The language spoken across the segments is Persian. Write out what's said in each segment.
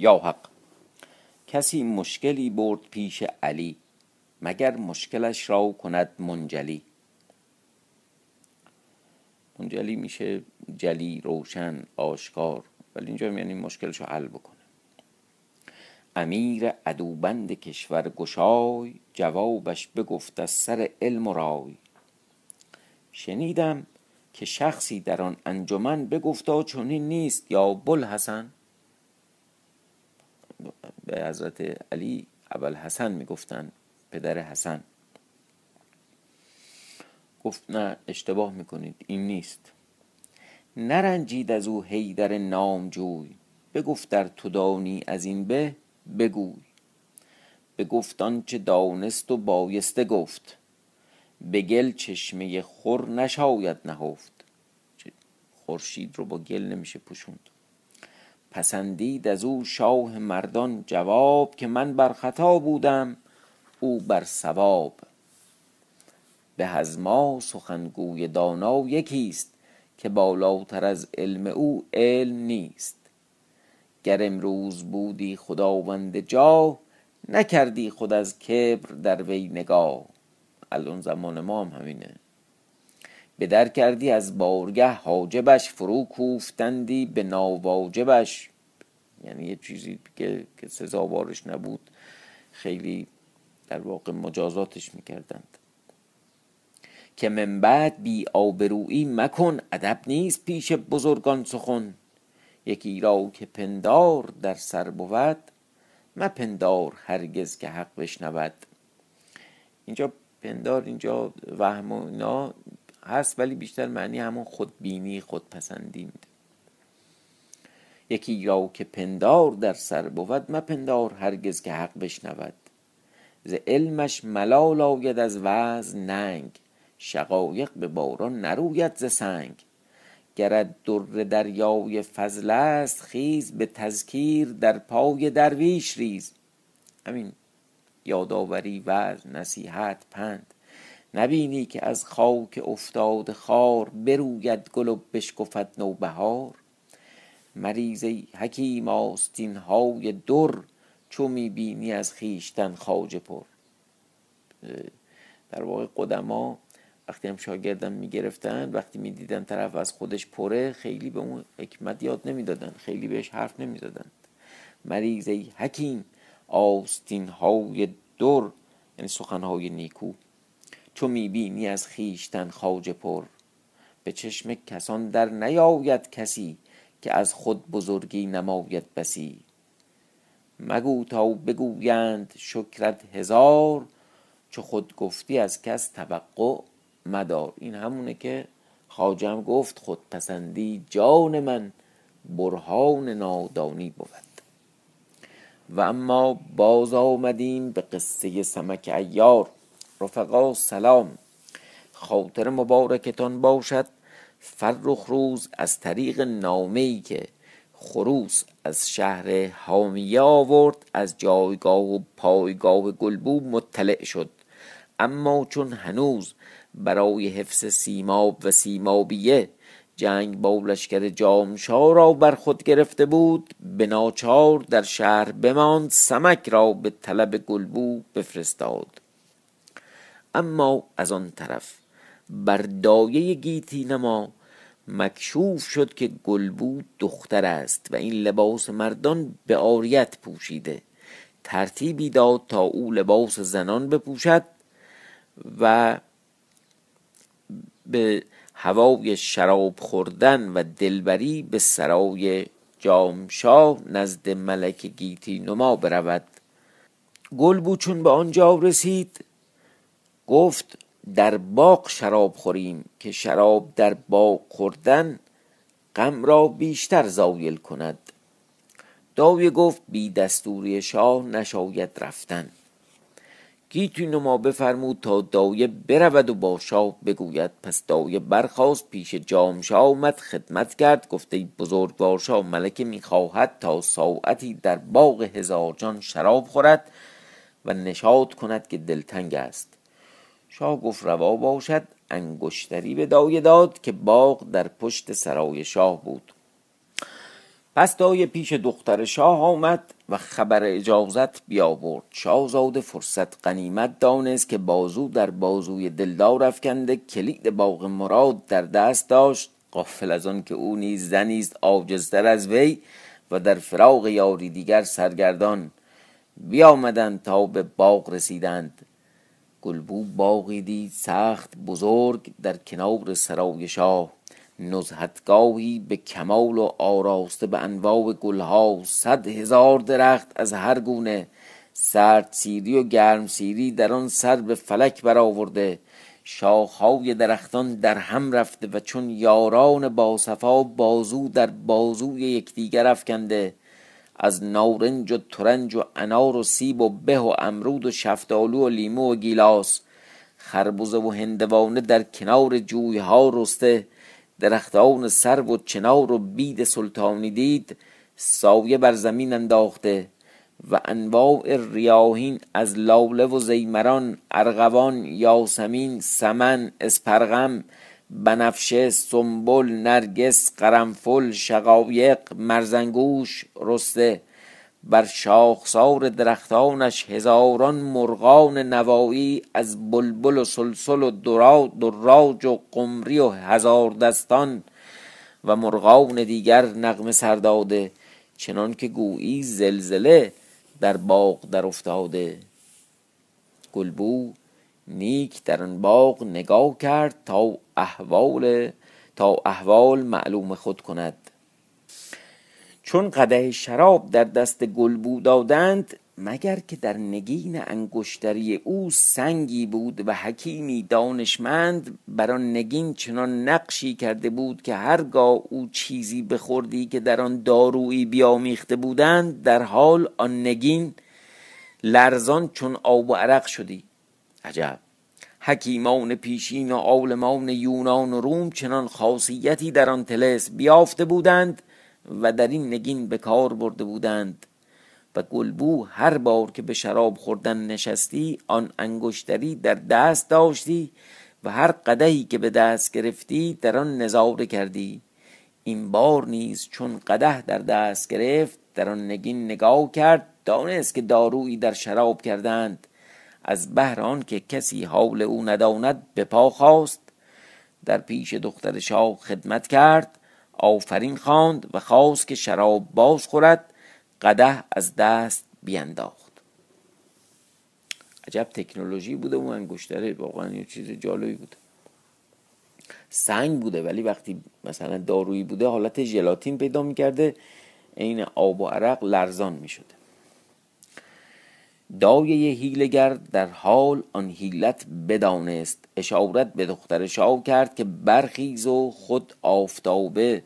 یا حق. کسی مشکلی برد پیش علی مگر مشکلش را کند منجلی. منجلی میشه جلی روشن آشکار ولی اینجا یعنی مشکلش رو حل بکنه. امیر عدوبند کشور گشای جوابش بگفت از سر علم و رای. شنیدم که شخصی در آن انجمن بگفتا چنین نیست یا بوالحسن؟ به حضرت علی اول حسن می‌گفتن پدر حسن. گفت نه اشتباه می‌کنید این نیست. نرنجید از او حیدر نامجوی. بگفت در تو دانی از این به بگوی. بگفت آنچه دانست و بایسته گفت. به گل چشمه خور نشاید نهفت. خورشید رو با گل نمیشه پوشوند. پسندید از او شاه مردان جواب که من بر خطا بودم او بر ثواب. به از ما سخنگوی دانا یکیست که بالاتر از علم او علم نیست. گر امروز بودی خداوند جا نکردی خود از کبر در وی نگاه. الان زمان ما هم همینه. به در کردی از بارگه حاجبش فرو کوفتندی به ناواجبش. یعنی یه چیزی که, که سزاوارش نبود. خیلی در واقع مجازاتش می‌کردند. که من بعد بی آبرویی مکن ادب نیست پیش بزرگان سخن. یکی را که پندار در سر بود مپندار هرگز که حق بشنود. اینجا پندار اینجا وهم و اینا هست ولی بیشتر معنی همون خودبینی خودپسندی میده. یکی را که پندار در سر بود مپندار هرگز که حق بشنود. ز علمش ملال آید از وز ننگ شقایق به باران نروید ز سنگ. گرد در دریای فضل است خیز به تذکیر در پای درویش ریز. همین یادآوری و نصیحت پند. نبینی که از خاک افتاد خار بروید گل و بشکفد نوبهار. مریز ای حکیم آستین های در چو می‌بینی از خیشتن خواجه پر. در واقع قدما وقتی هم شاگردم می‌گرفتن وقتی می‌دیدن طرف از خودش پره خیلی به اون حکمت یاد نمی‌دادن خیلی بهش حرف نمی‌زدن. مریض حکیم آستین های در یعنی سخن های نیکو. چو می‌بینی از خیشتن خواجه پر. به چشم کسان در نیاید کسی که از خود بزرگی نماید بسی. مگو تا بگویند شکرت هزار چو خود گفتی از کس توقع مدار. این همونه که خاجم گفت خودپسندی جان من برهان نادانی بود. و اما باز آمدیم به قصه سمک ایار. رفقا سلام. خاطر مبارکتان باشد. فرخ روز از طریق نامه ای که خروس از شهر حامیه آورد از جایگاه و پایگاه گلبو مطلع شد. اما چون هنوز برای حفظ سیماب و سیمابیه جنگ با لشکر جامشا را بر خود گرفته بود به ناچار در شهر بماند سمک را به طلب گلبو بفرستاد. اما از آن طرف بر دایه گیتی نما مکشوف شد که گلبو دختر است و این لباس مردان به آریت پوشیده. ترتیبی داد تا او لباس زنان بپوشد و به هوای شراب خوردن و دلبری به سرای جامشاه نزد ملک گیتی نما برود. گلبو چون به آنجا رسید گفت در باغ شراب خوریم که شراب در باغ خوردن غم را بیشتر زایل کند. داویه گفت بی دستوری شاه نشاید رفتن. گیتی نما بفرمود تا دایه برود و با شاه بگوید. پس دایه برخواست پیش جامشاه آمد خدمت کرد. گفته بزرگوار شاه ملکه می‌خواهد تا ساعتی در باغ هزارجان شراب خورد و نشاد کند که دلتنگ است. شاه گفت روا باشد انگشتری به دایه داد که باغ در پشت سرای شاه بود. پس دایه پیش دختر شاه آمد و خبر اجازت بیاورد. شاهزاده فرصت غنیمت دانست که بازو در بازوی دلدار افکنده کلید باغ مراد در دست داشت. قافل از آن که او نیز زنی است عاجزتر از وی و در فراغ یاری دیگر سرگردان بیامدند تا به باغ رسیدند. گلبو باغی دید سخت بزرگ در کنار سرای شاه. نزهتگاهی به کمال و آراسته به انواع گلها صد هزار درخت از هر گونه. سرد سیری و گرم سیری در آن سر به فلک برآورده. شاخهای درختان در هم رفته و چون یاران باصفا بازو در بازوی یکدیگر افکنده. از نارنج و ترنج و انار و سیب و به و امرود و شفتالو و لیمو و گیلاس. خربوزه و هندوانه در کنار جویها رسته. درختان سر و چنار و بید سلطانی دید. سایه بر زمین انداخته. و انواع ریاهین از لاله و زیمران ارغوان یاسمین سمن اسپرغم بنفشه سنبل نرگس قرنفل شقایق مرزنگوش رسته. بر شاخسار درختانش هزاران مرغان نوایی از بلبل و سلسل و دراج و قمری و هزار دستان و مرغان دیگر نغمه سرداده چنان که گویی زلزله در باغ در افتاده. گلبو نیک در آن باغ نگاه کرد تا احوال تا احوال معلوم خود کند. چون قده شراب در دست گلبو دادند مگر که در نگین انگشتری او سنگی بود و حکیمی دانشمند بر آن نگین چنان نقشی کرده بود که هرگاه او چیزی بخوردی که در آن دارویی بیامیخته بودند در حال آن نگین لرزان چون آب و عرق شدی. عجب. حکیمان پیشین و عالمان یونان و روم چنان خاصیتی در آن تلس بیافته بودند و در این نگین به کار برده بودند. و گلبو هر بار که به شراب خوردن نشستی آن انگشتری در دست داشتی و هر قدهی که به دست گرفتی در آن نظاره کردی. این بار نیز چون قده در دست گرفت در آن نگین نگاه کرد دانست که دارویی در شراب کردند. از بهر که کسی حال او نداند به پا خواست در پیش دختر شاه خدمت کرد آفرین خواند و خواست که شراب باز خورد قده از دست بینداخت. عجب تکنولوژی بوده اون انگشتره واقعا یه چیز جالبی بوده سنگ بوده ولی وقتی مثلا دارویی بوده حالت ژلاتین پیدا می‌کرده عین آب و عرق لرزان می‌شده. دایه هیلگر در حال آن هیلت بدانست اشارت به دختر شاه کرد که برخیز و خود آفتابه.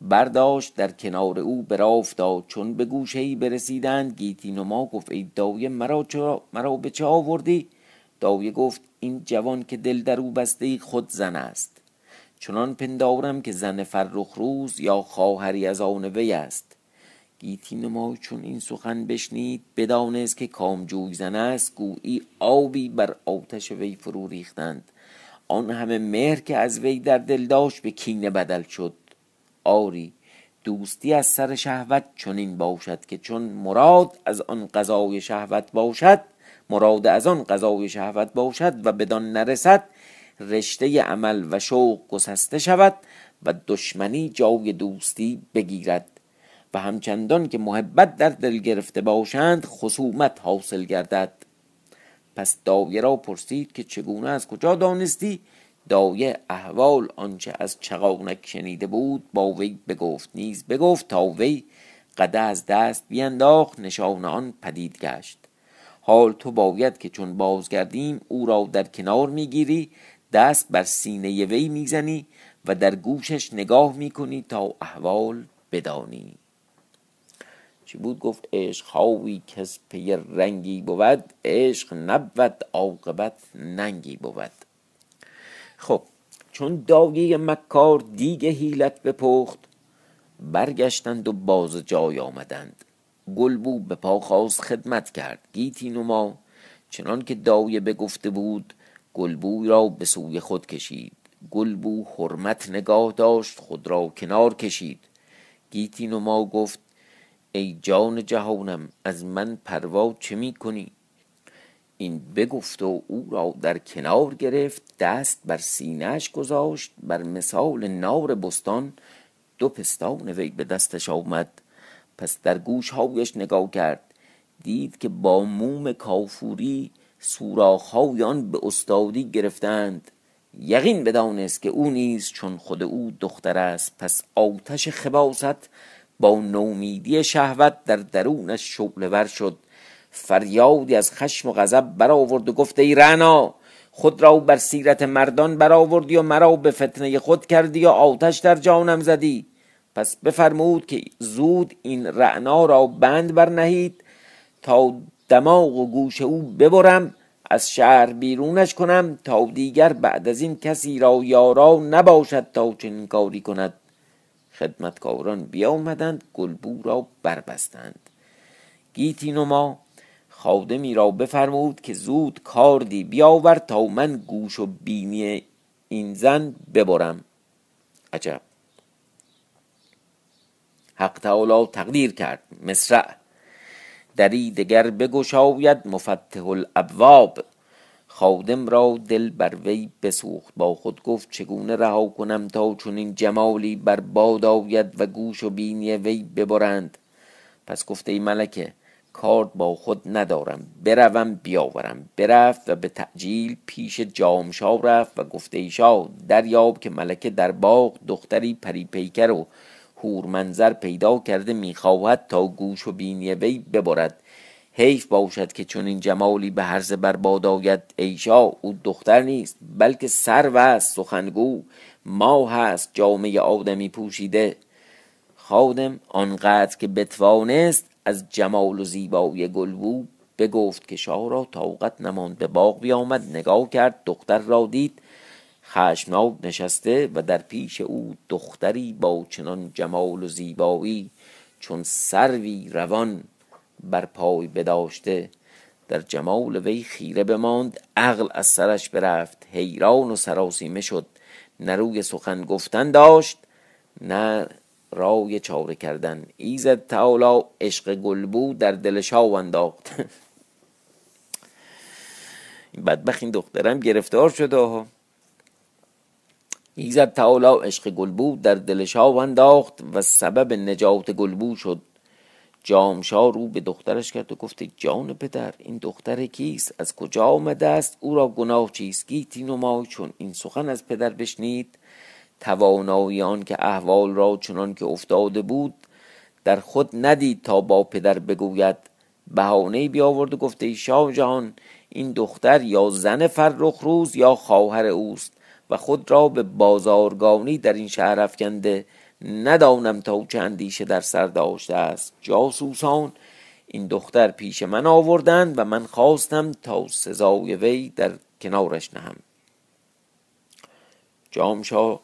برداشت در کنار او برافتاد چون به گوشه ای برسیدند گیتی نما گفت ای دایه مرا, مرا به چه آوردی؟ دایه گفت این جوان که دل در او بسته خود زن است. چنان پندارم که زن فرخ روز یا خواهری از آن وی است. گیتی نما چون این سخن بشنید بدانست که کامجوی زن است گویی آبی بر آتش وی فرو ریختند. آن همه مهر که از وی در دل داشت به کینه بدل شد. آری دوستی از سر شهوت چنین باشد که چون مراد از آن قضای شهوت باشد مراد از آن قضای شهوت باشد و بدان نرسد رشته عمل و شوق گسسته شود و دشمنی جای دوستی بگیرد. و همچندان که محبت در دل گرفته باشند خصومت حاصل گردد. پس دایه را پرسید که چگونه از کجا دانستی؟ دایه احوال آنچه از چغانک شنیده بود با وی بگفت نیز بگفت تا وی قده از دست بینداخت نشان آن پدید گشت. حال تو باید که چون بازگردیم او را در کنار می‌گیری دست بر سینه وی می‌زنی و در گوشش نگاه می‌کنی تا احوال بدانی. چی بود؟ گفت عشق خواهی کس پی رنگی بود عشق نبود عاقبت ننگی بود. خب چون داگی مکار دیگه هیلت بپخت برگشتند و باز جای آمدند. گلبو به پا خواست خدمت کرد گیتی نما. چنان که دایه بگفته بود گلبو را به سوی خود کشید. گلبو حرمت نگاه داشت خود را کنار کشید. گیتی نما گفت ای جان جهانم از من پروا چه می کنی این بگفت و او را در کنار گرفت دست بر سینهش گذاشت بر مثال نار بستان. دو پستان وی به دستش آمد. پس در گوش هایش نگاه کرد. دید که با موم کافوری سوراخهای آن به استادی گرفتند. یقین بدانست که او نیز چون خود او دختر است پس آتش خباست با نومیدی شهوت در درونش شعله ور شد. فریادی از خشم و غضب برآورد و گفت ای رعنا خود را بر سیرت مردان برآوردی و مرا به فتنه خود کردی و آتش در جانم زدی. پس بفرمود که زود این رعنا را بند برنهید تا دماغ و گوش او ببرم از شهر بیرونش کنم تا دیگر بعد از این کسی را یارا نباشد تا چنین کاری کند. خدمتکاران بیامدند گلبو را بربستند. گیتی نما خادمی را بفرمود که زود کاردی بیاور تا من گوش و بینی این زن ببرم. عجب. حق تعالی تقدیر کرد. مصرع دری دگر بگشاید مفتح الابواب. خادم را دل بر وی بسوخت. با خود گفت چگونه رها کنم تا چنین جمالی بر باد آید و گوش و بینی وی ببرند؟ پس گفته ای ملکه کارد با خود ندارم. بروم بیاورم. برفت و به تعجیل پیش جامشا رفت و گفته ای شاه دریاب که ملکه در باغ دختری پری پیکر و هورمنظر پیدا کرده می‌خواهد تا گوش و بینی وی ببرد. حیف باشد که چون این جمالی به هرز برباد آید. ایشا او دختر نیست بلکه سرو است سخنگو. ما هست جامعه آدمی پوشیده. خادم آنقدر که بتوانست از جمال و زیبایی گلبو بگفت که شاه را طاقت نماند به باغ بیامد. نگاه کرد دختر را دید. خشمناک نشسته و در پیش او دختری با چنان جمال و زیبایی چون سروی روان بر پای بداشته در جمال وی خیره بماند عقل از سرش برفت حیران و سراسیمه شد. نه روی سخن گفتن داشت نه رای چاره کردن. ایزد تعالی عشق گلبو در دل شاه انداخت. این بدبخ این دخترم گرفتار شده ایزد تعالی عشق گلبو در دل شاه انداخت و سبب نجات گلبو شد. جامشا رو به دخترش کرد و گفته جان پدر این دختر کیست؟ از کجا آمده است؟ او را گناه چیست؟ گیتی نما چون این سخن از پدر بشنید. توانایی آن که احوال را چنان که افتاده بود در خود ندید تا با پدر بگوید. بهانه بیاورد و گفته ای شاه جهان این دختر یا زن فرخ روز یا خواهر اوست و خود را به بازارگانی در این شهر افکنده ندانم تا چه اندیشه در سر داشته است. جاسوسان این دختر پیش من آوردند و من خواستم تا سزای وی در کنارش نهم. جامشا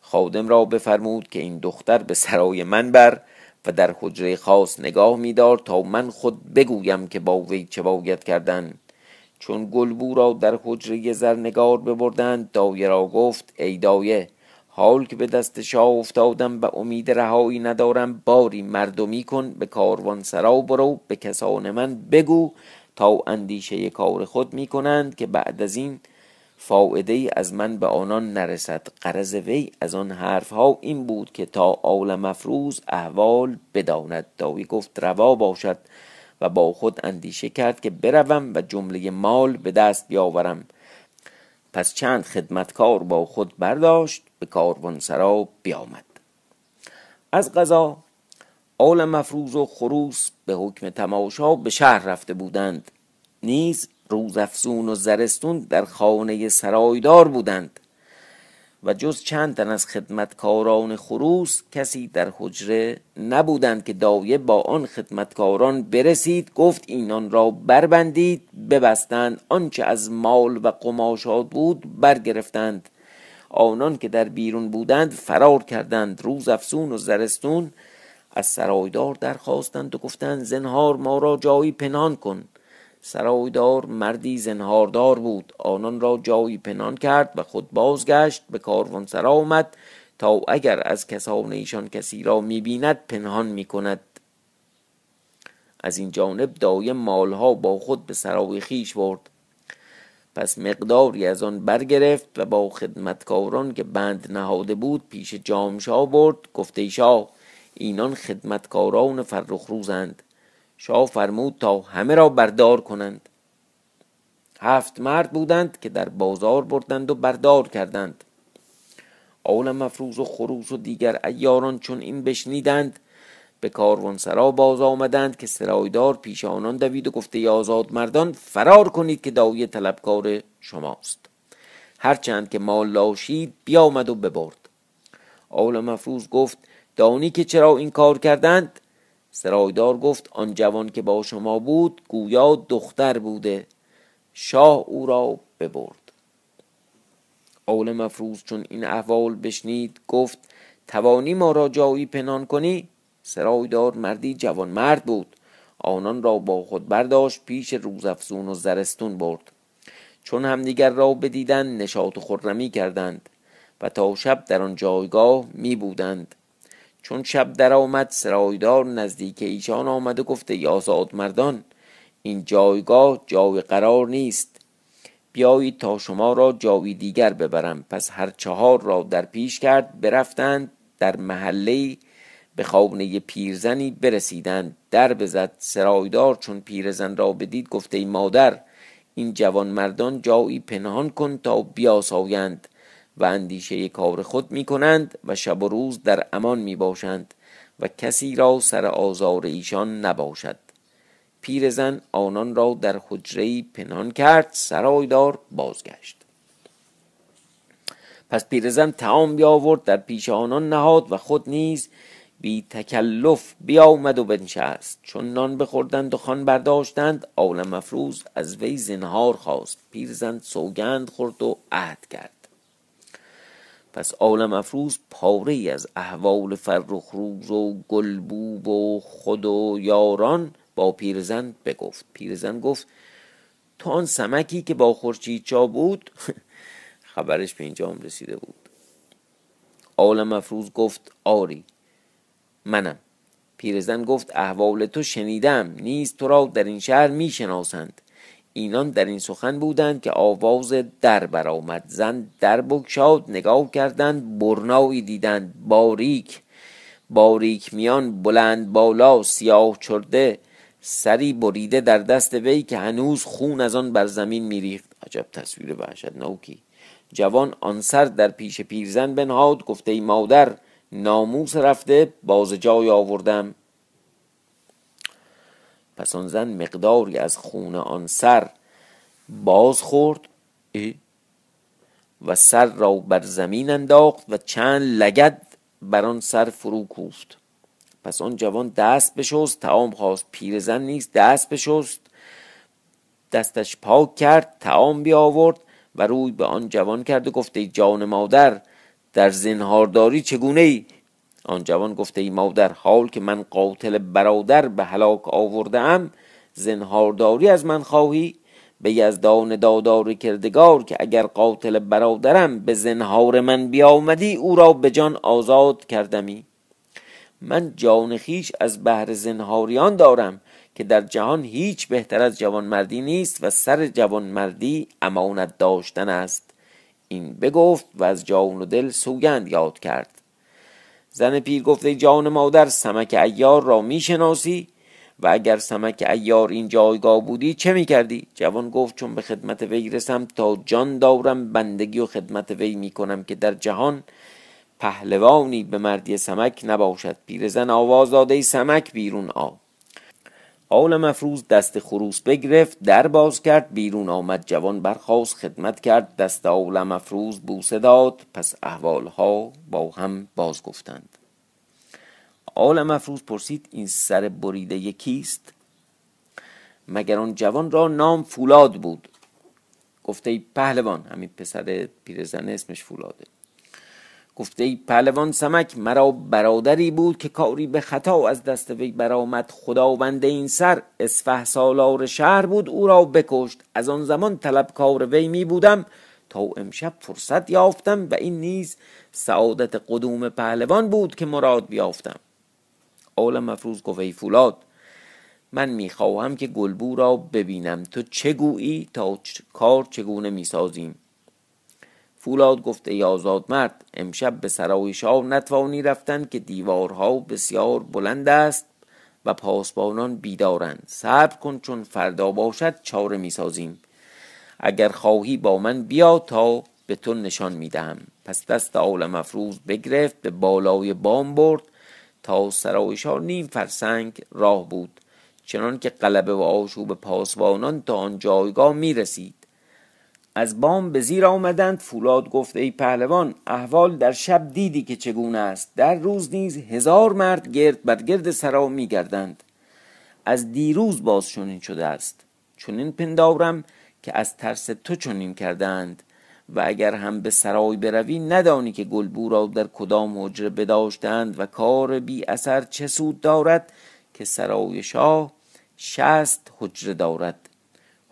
خادم را بفرمود که این دختر به سرای من بر و در حجره خاص نگاه میدار تا من خود بگویم که با وی چه باید کردن. چون گلبو را در حجره زرنگار ببردند دایه را گفت ای دایه حال که به دست شاه افتادم به امید رهایی ندارم باری مردمی کن به کاروان سرا برو به کسان من بگو تا اندیشه کار خود می کنند که بعد از این فایده از من به آنان نرسد. قرض وی از آن حرف ها این بود که تا آل مفروض احوال بداند. داوی گفت روا باشد و با خود اندیشه کرد که بروم و جمله مال به دست بیاورم. پس چند خدمتکار با خود برداشت به کاروانسرا بیامد. از قضا آل مفروض و خروس به حکم تماشا به شهر رفته بودند. نیز روزافزون و زرستون در خانه سرایدار بودند و جز چند تن از خدمتکاران خروس کسی در حجره نبودند که دایه با آن خدمتکاران برسید گفت اینان را بربندید ببستند آنچه از مال و قماشات بود برگرفتند. آنان که در بیرون بودند فرار کردند روز افسون و زرستون. از سرایدار درخواستند و گفتند زنهار ما را جایی پنهان کن. سرایدار مردی زنهاردار بود. آنان را جایی پنهان کرد و خود بازگشت به کاروان سرا آمد. تا اگر از کسان ایشان کسی را می‌بیند پنهان می‌کند. از این جانب دایم مالها با خود به سرای خیش برد. پس مقداری از آن برگرفت و با خدمتکاران که بند نهاده بود پیش جامشا برد گفته شاه اینان خدمتکاران فرخ روزند. شاه فرمود تا همه را بردار کنند. هفت مرد بودند که در بازار بردند و بردار کردند. آل مفروز و خروس و دیگر ایاران چون این بشنیدند به سرا باز آمدند که سرایدار پیش آنان دوید و گفته آزاد مردان فرار کنید که داوی طلبکار شماست. هرچند که مال لاشید بیامد و ببرد. آل مفروز گفت دانی که چرا این کار کردند؟ سرایدار گفت آن جوان که با شما بود گویا دختر بوده. شاه او را ببرد. آل مفروز چون این احوال بشنید گفت توانی ما را جایی پنهان کنی؟ سرایدار مردی جوان مرد بود. آنان را با خود برداشت پیش روزافزون و زرستون برد. چون همدیگر را بدیدند نشاط و خرمی کردند و تا شب در آن جایگاه می بودند چون شب در آمد سرایدار نزدیک ایشان آمد و گفته یازاد مردان این جایگاه جای قرار نیست. بیایید تا شما را جایی دیگر ببرم. پس هر چهار را در پیش کرد برفتند در محله به خانه پیرزنی برسیدند. در بزد سرایدار چون پیرزن را بدید گفته ای مادر این جوان مردان جایی پنهان کن تا بیاسایند و اندیشه کار خود می کنند و شب و روز در امان می باشند و کسی را سر آزار ایشان نباشد. پیرزن آنان را در حجره پنهان کرد سرایدار بازگشت. پس پیرزن تعام بیاورد در پیش آنان نهاد و خود نیز بی تکلف بیامد و بنشست. چون نان بخوردند و خان برداشتند عالم مفروز از وی زنهار خواست. پیرزن سوگند خورد و عهد کرد. پس عالم افروز پاره ای از احوال فرخ روز و گلبوب و خود و یاران با پیرزن بگفت. پیرزن گفت تو آن سمکی که با خورشید چا بود؟ خبرش به اینجا رسیده بود. عالم افروز گفت آری. منم. پیرزن گفت احوال تو شنیدم. نیست تو را در این شهر می‌شناسند. اینان در این سخن بودند که آواز در برآمد. زن در بگشاد نگاه کردند برنایی دیدند. باریک باریک میان بلند بالا سیاه چرده سری بریده در دست وی که هنوز خون از آن بر زمین میریخت. عجب تصویر نوکی جوان آن سر در پیش پیرزن بنهاد گفته ای مادر ناموس رفته باز جای آوردم. پس آن زن مقداری از خون آن سر باز خورد و سر را بر زمین انداخت و چند لگد بر آن سر فرو کوفت. پس آن جوان دست بشست تعام خواست. پیرزن نیست دست بشست دستش پاک کرد تعام بیاورد و روی به آن جوان کرد و گفته جان مادر در زنهارداری چگونه ای؟ آن جوان گفته ای مادر حال که من قاتل برادر به هلاک آورده ام زنهارداری از من خواهی؟ به یزدان دادار کردگار که اگر قاتل برادرم به زنهار من بیامدی او را به جان آزاد کردمی. من جان خیش از بهر زنهاریان دارم که در جهان هیچ بهتر از جوانمردی نیست و سر جوانمردی امانت داشتن است. این بگفت و از جان و دل سوگند یاد کرد. زن پیر گفته جان مادر سمک ایار را می‌شناسی؟ و اگر سمک ایار این جایگاه بودی چه می‌کردی؟ جوان گفت چون به خدمت وی رسم تا جان دارم بندگی و خدمت وی می‌کنم که در جهان پهلوانی به مردی سمک نباشد. پیرزن آواز داده سمک بیرون آ. آل مفروز دست خروس بگرفت در باز کرد بیرون آمد جوان برخواست خدمت کرد دست آل مفروز بوسه داد پس احوالها با هم باز گفتند. آل مفروز پرسید این سر بریده یکیست؟ مگر آن جوان را نام فولاد بود؟ گفته ای پهلوان همین پسر پیرزن اسمش فولاده. گفته ای پهلوان سمک مرا برادری بود که کاری به خطا از دست وی برآمد. خداوند این سر اسفه سالار شهر بود او را بکشت. از آن زمان طلبکار وی می بودم. تا امشب فرصت یافتم و این نیز سعادت قدوم پهلوان بود که مراد بیافتم. عالم مفروض گفت ای فولاد من می‌خواهم که گلبو را ببینم. تو چه گویی؟ تا کار چگونه می‌سازیم فولاد گفت ای آزاد مرد امشب به سرای شاه نتوانی رفتن که دیوارها بسیار بلند است و پاسبانان بیدارند. صبر کن چون فردا باشد چاره می‌سازیم. اگر خواهی با من بیا تا به تو نشان می‌دهم. پس دست عالم افروز بگرفت به بالای بام برد تا سرای شاه نیم فرسنگ راه بود. چنان که قلبه و آشوب پاسبانان تا آن جایگاه می رسید از بام به زیر آمدند. فولاد گفت ای پهلوان احوال در شب دیدی که چگونه است؟ در روز نیز هزار مرد گرد بر گرد سرا می گردند از دیروز باز چنین شده است. چنین پندارم که از ترس تو چنین کردند. و اگر هم به سرای بروی ندانی که گلبو را در کدام حجره بداشتند و کار بی اثر چه سود دارد که سرای شاه شست حجره دارد.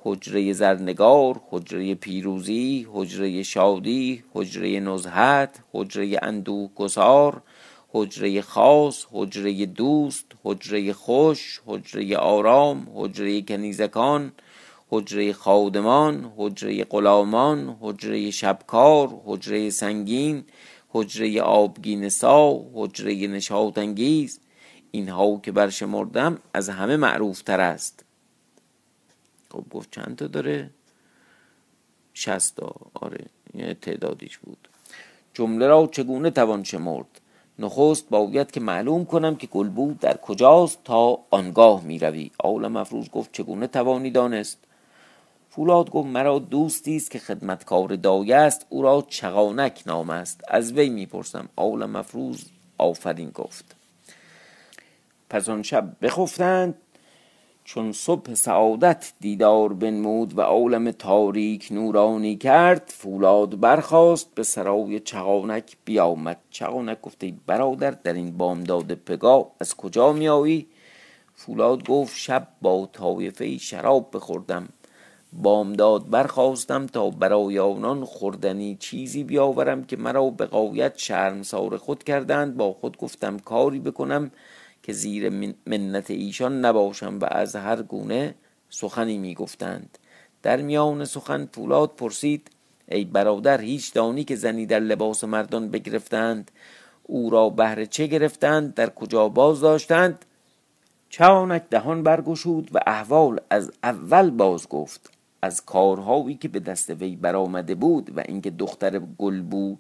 حجره زرنگار حجره پیروزی حجره شادی حجره نزهت حجره اندوه گسار حجره خاص حجره دوست حجره خوش حجره آرام حجره کنیزکان حجره خادمان حجره غلامان حجره شبکار حجره سنگین حجره آبگین سا حجره نشاط انگیز اینها که برشمردم از همه معروف تر است. خب گفت چند تا داره؟ شستا آره یه تعدادیش بود. جمله را چگونه توان شمرد؟ نخست باید که معلوم کنم که گلبو در کجاست تا آنگاه می روی. آول مفروض گفت چگونه توانی دانست؟ فولاد گفت مرا دوستی است که خدمتکار دایه است او را چغانک نام است. از وی می‌پرسم آول مفروض آفرین گفت. پس آن شب بخفتند چون صبح سعادت دیدار بنمود و عالم تاریک نورانی کرد فولاد برخاست به سرای چغانک بیامد. چغانک گفته برادر در این بامداد پگاه از کجا میایی فولاد گفت شب با طایفه شراب بخوردم. بامداد برخواستم تا برای آنان خوردنی چیزی بیاورم که مرا به قایت شرمسار خود کردند. با خود گفتم کاری بکنم که زیر منت ایشان نباشم و از هر گونه سخنی می‌گفتند. در میان سخن فولاد پرسید ای برادر هیچ دانی که زنی در لباس مردان بگرفتند او را بهره چه گرفتند در کجا باز داشتند؟ چانک دهان برگشود و احوال از اول باز گفت. از کارهایی که به دست وی برآمده بود و اینکه دختر گلبو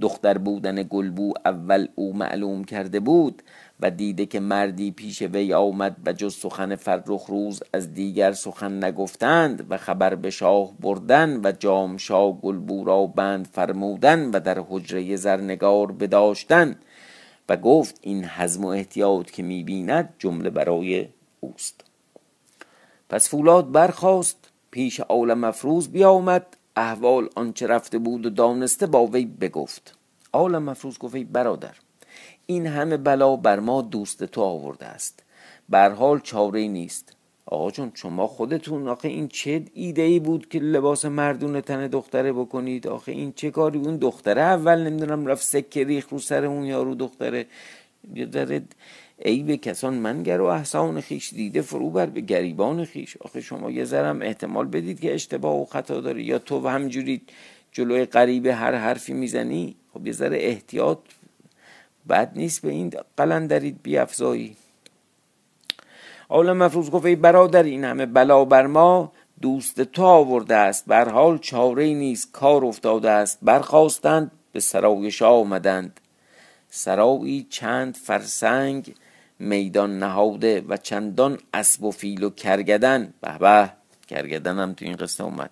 دختر بودن گلبو اول او معلوم کرده بود و دیده که مردی پیش وی آمد و جز سخن فرخ روز از دیگر سخن نگفتند و خبر به شاه بردن و جام شاه گلبو را بند فرمودن و در حجره زرنگار بداشتن و گفت این حزم و احتیاط که می‌بیند جمله برای اوست. پس فولاد برخواست پیش عالم مفروض بیامد احوال آنچه رفته بود و دانسته با وی بگفت. عالم مفروض گفت برادر این همه بلا بر ما دوست تو آورده است. بر حال چاره نیست. آقا جون شما خودتون آخه این چه ایده ای بود که لباس مردون تن دختره بکنید؟ آخه این چه کاری؟ اون دختره اول نمی‌دونم رفت سکه ریخ رو سر اون یارو دختره. یه ای به کسان منگر و احسان خیش دیده فرو بر به گریبان خیش. آخه شما یه ذرم احتمال بدید که اشتباه و خطا داری. یا تو همجوری جلوی قریب هر حرفی می‌زنی خب یه ذره احتیاط بد نیست به این قلندرید بیافزایی عالم مفروض گفت ای برادر این همه بلا بر ما دوست تو آورده است. بر حال چاره نیست. کار افتاده است. برخواستند به سرای شاه آمدند. سرایی چند فرسنگ میدان نهاده و چندان اسب و فیل و کرگدن. به به کرگدن هم تو این قصه اومد.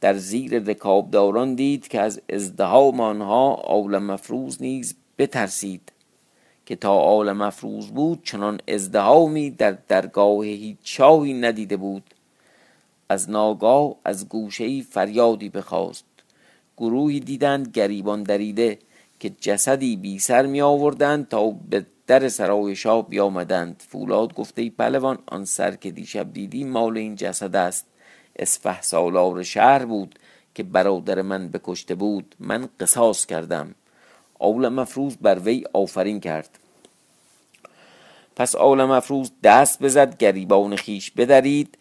در زیر رکابداران دید که از ازدهام آنها عالم مفروض نیز بترسید که تا آل مفروض بود چنان ازدهامی در درگاه هیچ شاهی ندیده بود. از ناگاه از گوشه فریادی بخواست. گروهی دیدند گریبان دریده که جسدی بی سر می آوردند تا به در سرای شاه بیامدند. فولاد گفته ای پلوان آن سر که دیشب دیدی مال این جسد است. اسفه سالار شهر بود که برادر من بکشته بود. من قصاص کردم. آول مفروز بر وی آفرین کرد. پس آول مفروز دست بزد گریبان خیش بدرید.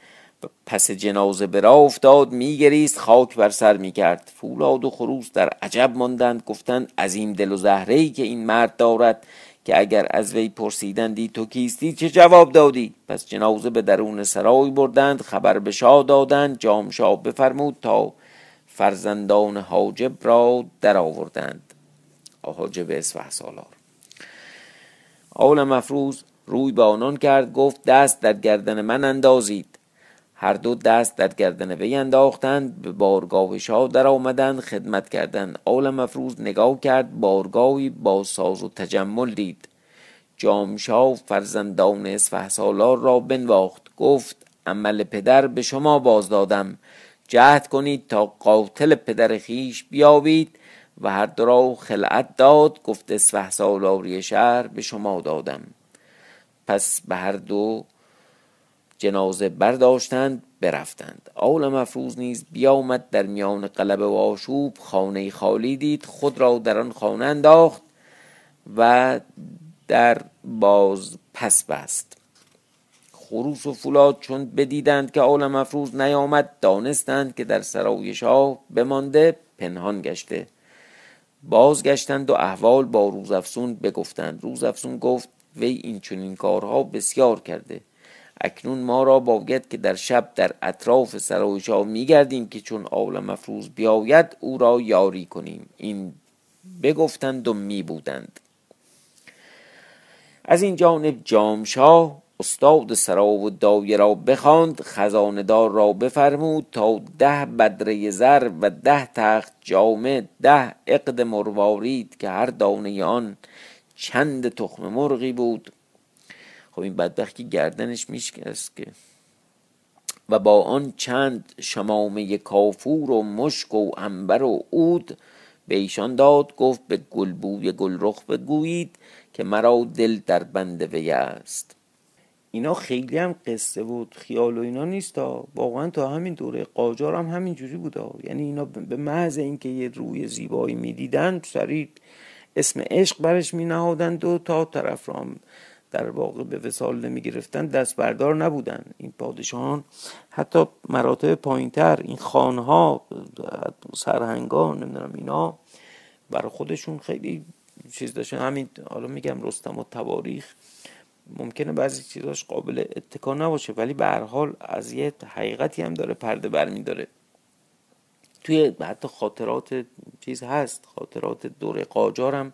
پس جنازه برا افتاد میگریست خاک بر سر می‌کرد. فولاد و خروس در عجب ماندند گفتند عظیم دل و زهره ای که این مرد دارد که اگر از وی پرسیدندی تو کیستی چه جواب دادی؟ پس جنازه به درون سرای بردند خبر به شاه دادند جام شاه بفرمود تا فرزندان حاجب را در آوردند حاجب اسفه سالار. آول مفروض روی به آنان کرد گفت دست در گردن من اندازید. هر دو دست در گردن وی انداختند به بارگاه شاه در آمدند خدمت کردند. آل مفروض نگاه کرد بارگاهی با ساز و تجمل دید. جامشاه فرزندان اسفه سالار را بنواخت. گفت عمل پدر به شما باز دادم. جهد کنید تا قاتل پدر خیش بیابید. و هر دو را خلعت داد گفت اسفه سالاری شهر به شما دادم. پس به هر دو جنازه برداشتند برفتند. آول مفروض نیز بیامد در میان قلب و آشوب خانه خالی دید خود را در آن خانه انداخت و در باز پس بست. خروس و فولاد چون بدیدند که آول مفروض نیامد دانستند که در سرای شاه بمانده پنهان گشته. بازگشتند و احوال با روزافسون بگفتند. روزافسون گفت وی این چنین کارها بسیار کرده. اکنون ما را باید که در شب در اطراف سرای میگردیم که چون آول مفروض بیاید او را یاری کنیم. این بگفتند و می بودند از این جانب جامشاه استاد سرا و دایه را بخواند خزاندار را بفرمود تا ده بدره زر و ده تخت جامه ده عقد مروارید که هر دانه آن چند تخم مرغی بود. خب این بدبختی گردنش میشکست که. و با آن چند شمامه کافور و مشک و انبر و عود به ایشان داد گفت به گلبوی گلرخ بگویید که مرا دل در بند وی است. اینا خیلی هم قصه بود خیال و اینا نیست واقعا تا همین دوره قاجار هم همین جوری بود یعنی اینا به محض اینکه یه روی زیبایی می‌دیدن سریع اسم عشق برش می نهادند و تا طرف را در واقع به وسال نمی گرفتن دست بردار نبودن این پادشاهان. حتی مراتب پایینتر این خانها سرهنگان نمی‌دونم اینا برای خودشون خیلی چیز داشتن. همین حالا میگم رستم و تواریخ ممکنه بعضی چیزاش قابل اتکا نباشه ولی به هر حال از یه حقیقتی هم داره پرده برمیداره توی حتی خاطرات چیز هست خاطرات دوره قاجار هم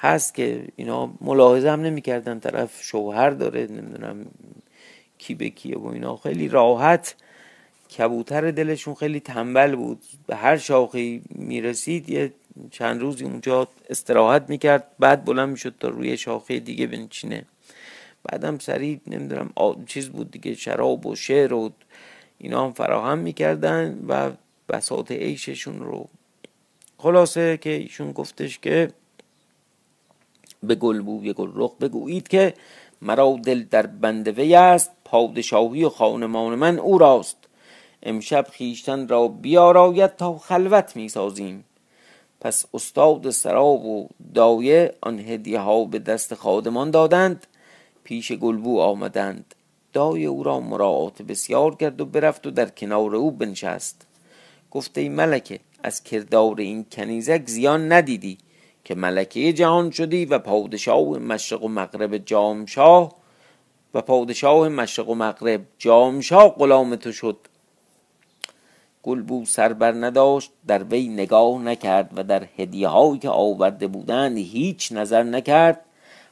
هست که اینا ملاحظه هم نمی‌کردن طرف شوهر داره نمی‌دونم کی به کیه و اینا. خیلی راحت کبوتر دلشون خیلی تنبل بود. به هر شاخی می‌رسید یه چند روزی اونجا استراحت می‌کرد. بعد بلند می‌شد تا روی شاخه دیگه بنشینه. بعدم سریع نمی‌دونم چیز بود دیگه شراب و شعر و اینا هم فراهم می‌کردن و بساط عیششون رو. خلاصه که ایشون گفتش که به گلبوی گل رخ بگویید که مرا دل در بند وی است پادشاهی و خانمان من او راست. امشب خیشتن را بیاراید تا خلوت می سازیم پس استاد سراب و دایه آن هدیه ها به دست خادمان دادند. پیش گلبو آمدند. دای او را مراعات بسیار کرد و برفت و در کنار او بنشست. گفته ای ملکه از کردار این کنیزک زیان ندیدی. که ملکه جهان شدی و پادشاه مشرق و مغرب جامشاه. و پادشاه مشرق و مغرب جامشاه غلام تو شد. گلبو سر بر نداشت در وی نگاه نکرد و در هدیه هایی که آورده بودند هیچ نظر نکرد.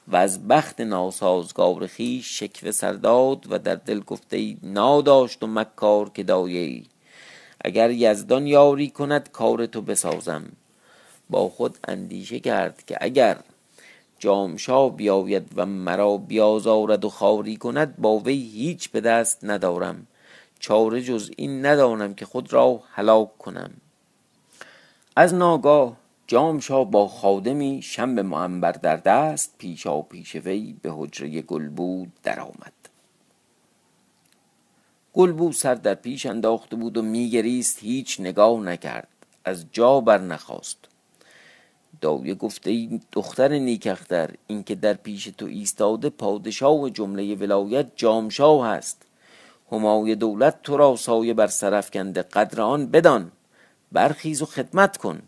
و از بخت ناسازگار خیش شکوه سرداد و در دل گفته ناداشت و مکار که دایه اگر یزدان یاری کند کار تو بسازم. با خود اندیشه کرد که اگر جامشا بیاید و مرا بیازارد و خاری کند با وی هیچ به دست ندارم. چاره جز این ندانم که خود را هلاک کنم. از ناگاه جامشا با خادمی شنب معنبر در دست پیشا پیش وی به حجره گل بود در آمد گلبو سر در پیش انداخته بود و میگریست هیچ نگاه نکرد. از جا بر نخواست داویه گفته ای دختر نیکختر این که در پیش تو ایستاده پادشاه و جمله ولایت جامشاه هست. همای دولت تو را سایه بر سرف کنده قدر آن بدان. برخیز و خدمت کن.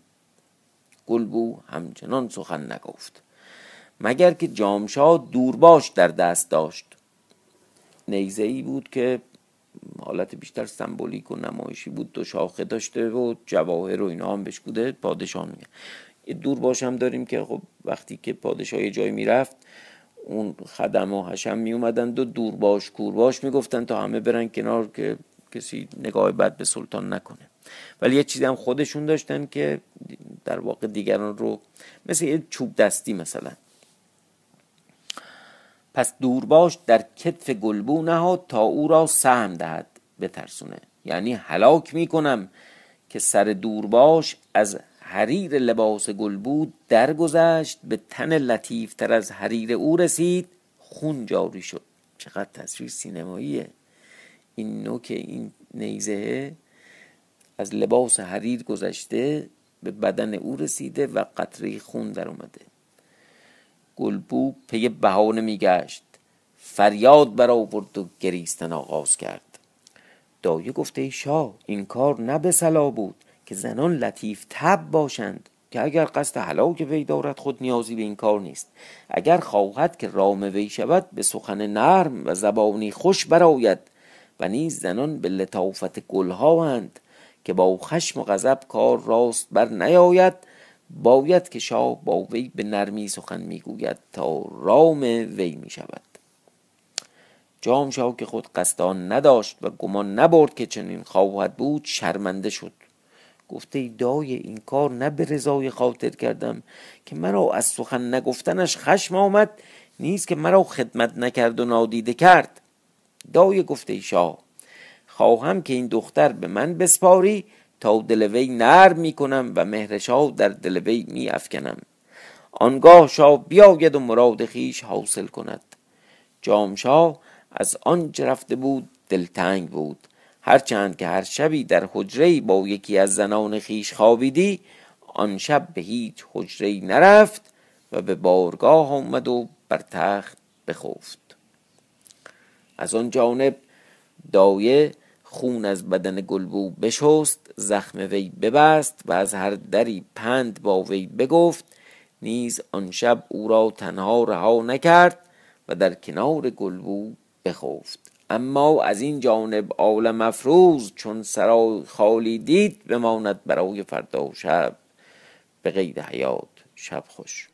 گلبو همچنان سخن نگفت. مگر که جامشاه دورباش در دست داشت. نیزه ای بود که حالت بیشتر سمبولیک و نمایشی بود دو شاخه داشته و جواهر و اینا هم بهش بوده پادشاه میگه. یه دورباش هم داریم که خب وقتی که پادشاه جای می‌رفت اون خدم و حشم می اومدند و دورباش کورباش می‌گفتن تا همه برن کنار که کسی نگاه بد به سلطان نکنه. ولی یه چیزی هم خودشون داشتن که در واقع دیگران رو مثل یه چوب دستی مثلا. پس دورباش در کتف گلبو نهاد تا او را سهم دهد بترسونه. یعنی هلاک می‌کنم که سر دورباش از حریر لباس گلبو درگذشت به تن لطیف تر از حریر او رسید. خون جاری شد. چقدر تصویر سینماییه. این نوک این نیزه از لباس حریر گذشته به بدن او رسیده و قطره خون در اومده. گلبو پی بهانه میگشت. فریاد برآورد و گریستن آغاز کرد. دایه گفته ای شاه این کار نه به صلاح بود. که زنان لطیف تب باشند که اگر قصد هلاک وی دارد خود نیازی به این کار نیست. اگر خواهد که رام وی شود به سخن نرم و زبانی خوش براید و نیز زنان به لطافت گلهااند که با خشم و غضب کار راست بر نیاید. باید که شاه با وی به نرمی سخن می‌گوید تا رام وی می شود جام شاه که خود قصدان نداشت و گمان نبرد که چنین خواهد بود شرمنده شد. گفته ای دای این کار نه به رضای خاطر کردم که مرا از سخن نگفتنش خشم آمد نیست که مرا خدمت نکرد و نادیده کرد. دای گفته شاه خواهم که این دختر به من بسپاری تا دل وی نرم می کنم و مهر شاه در دل وی می افکنم. آنگاه شاه بیاید و مراد خیش حاصل کند. جامشاه از آنچه رفته بود دلتنگ بود. هرچند که هر شبی در حجره با یکی از زنان خیش خوابیدی آن شب به هیچ حجره نرفت و به بارگاه آمد و بر تخت بخفت. از آن جانب دایه خون از بدن گلبو بشست زخم وی ببست و از هر دری پند با وی بگفت. نیز آن شب او را تنها رها نکرد و در کنار گلبو بخفت. اما از این جانب عالم افروز چون سرای خالی دید بماند برای فردا و شب به قید حیات شب خوش.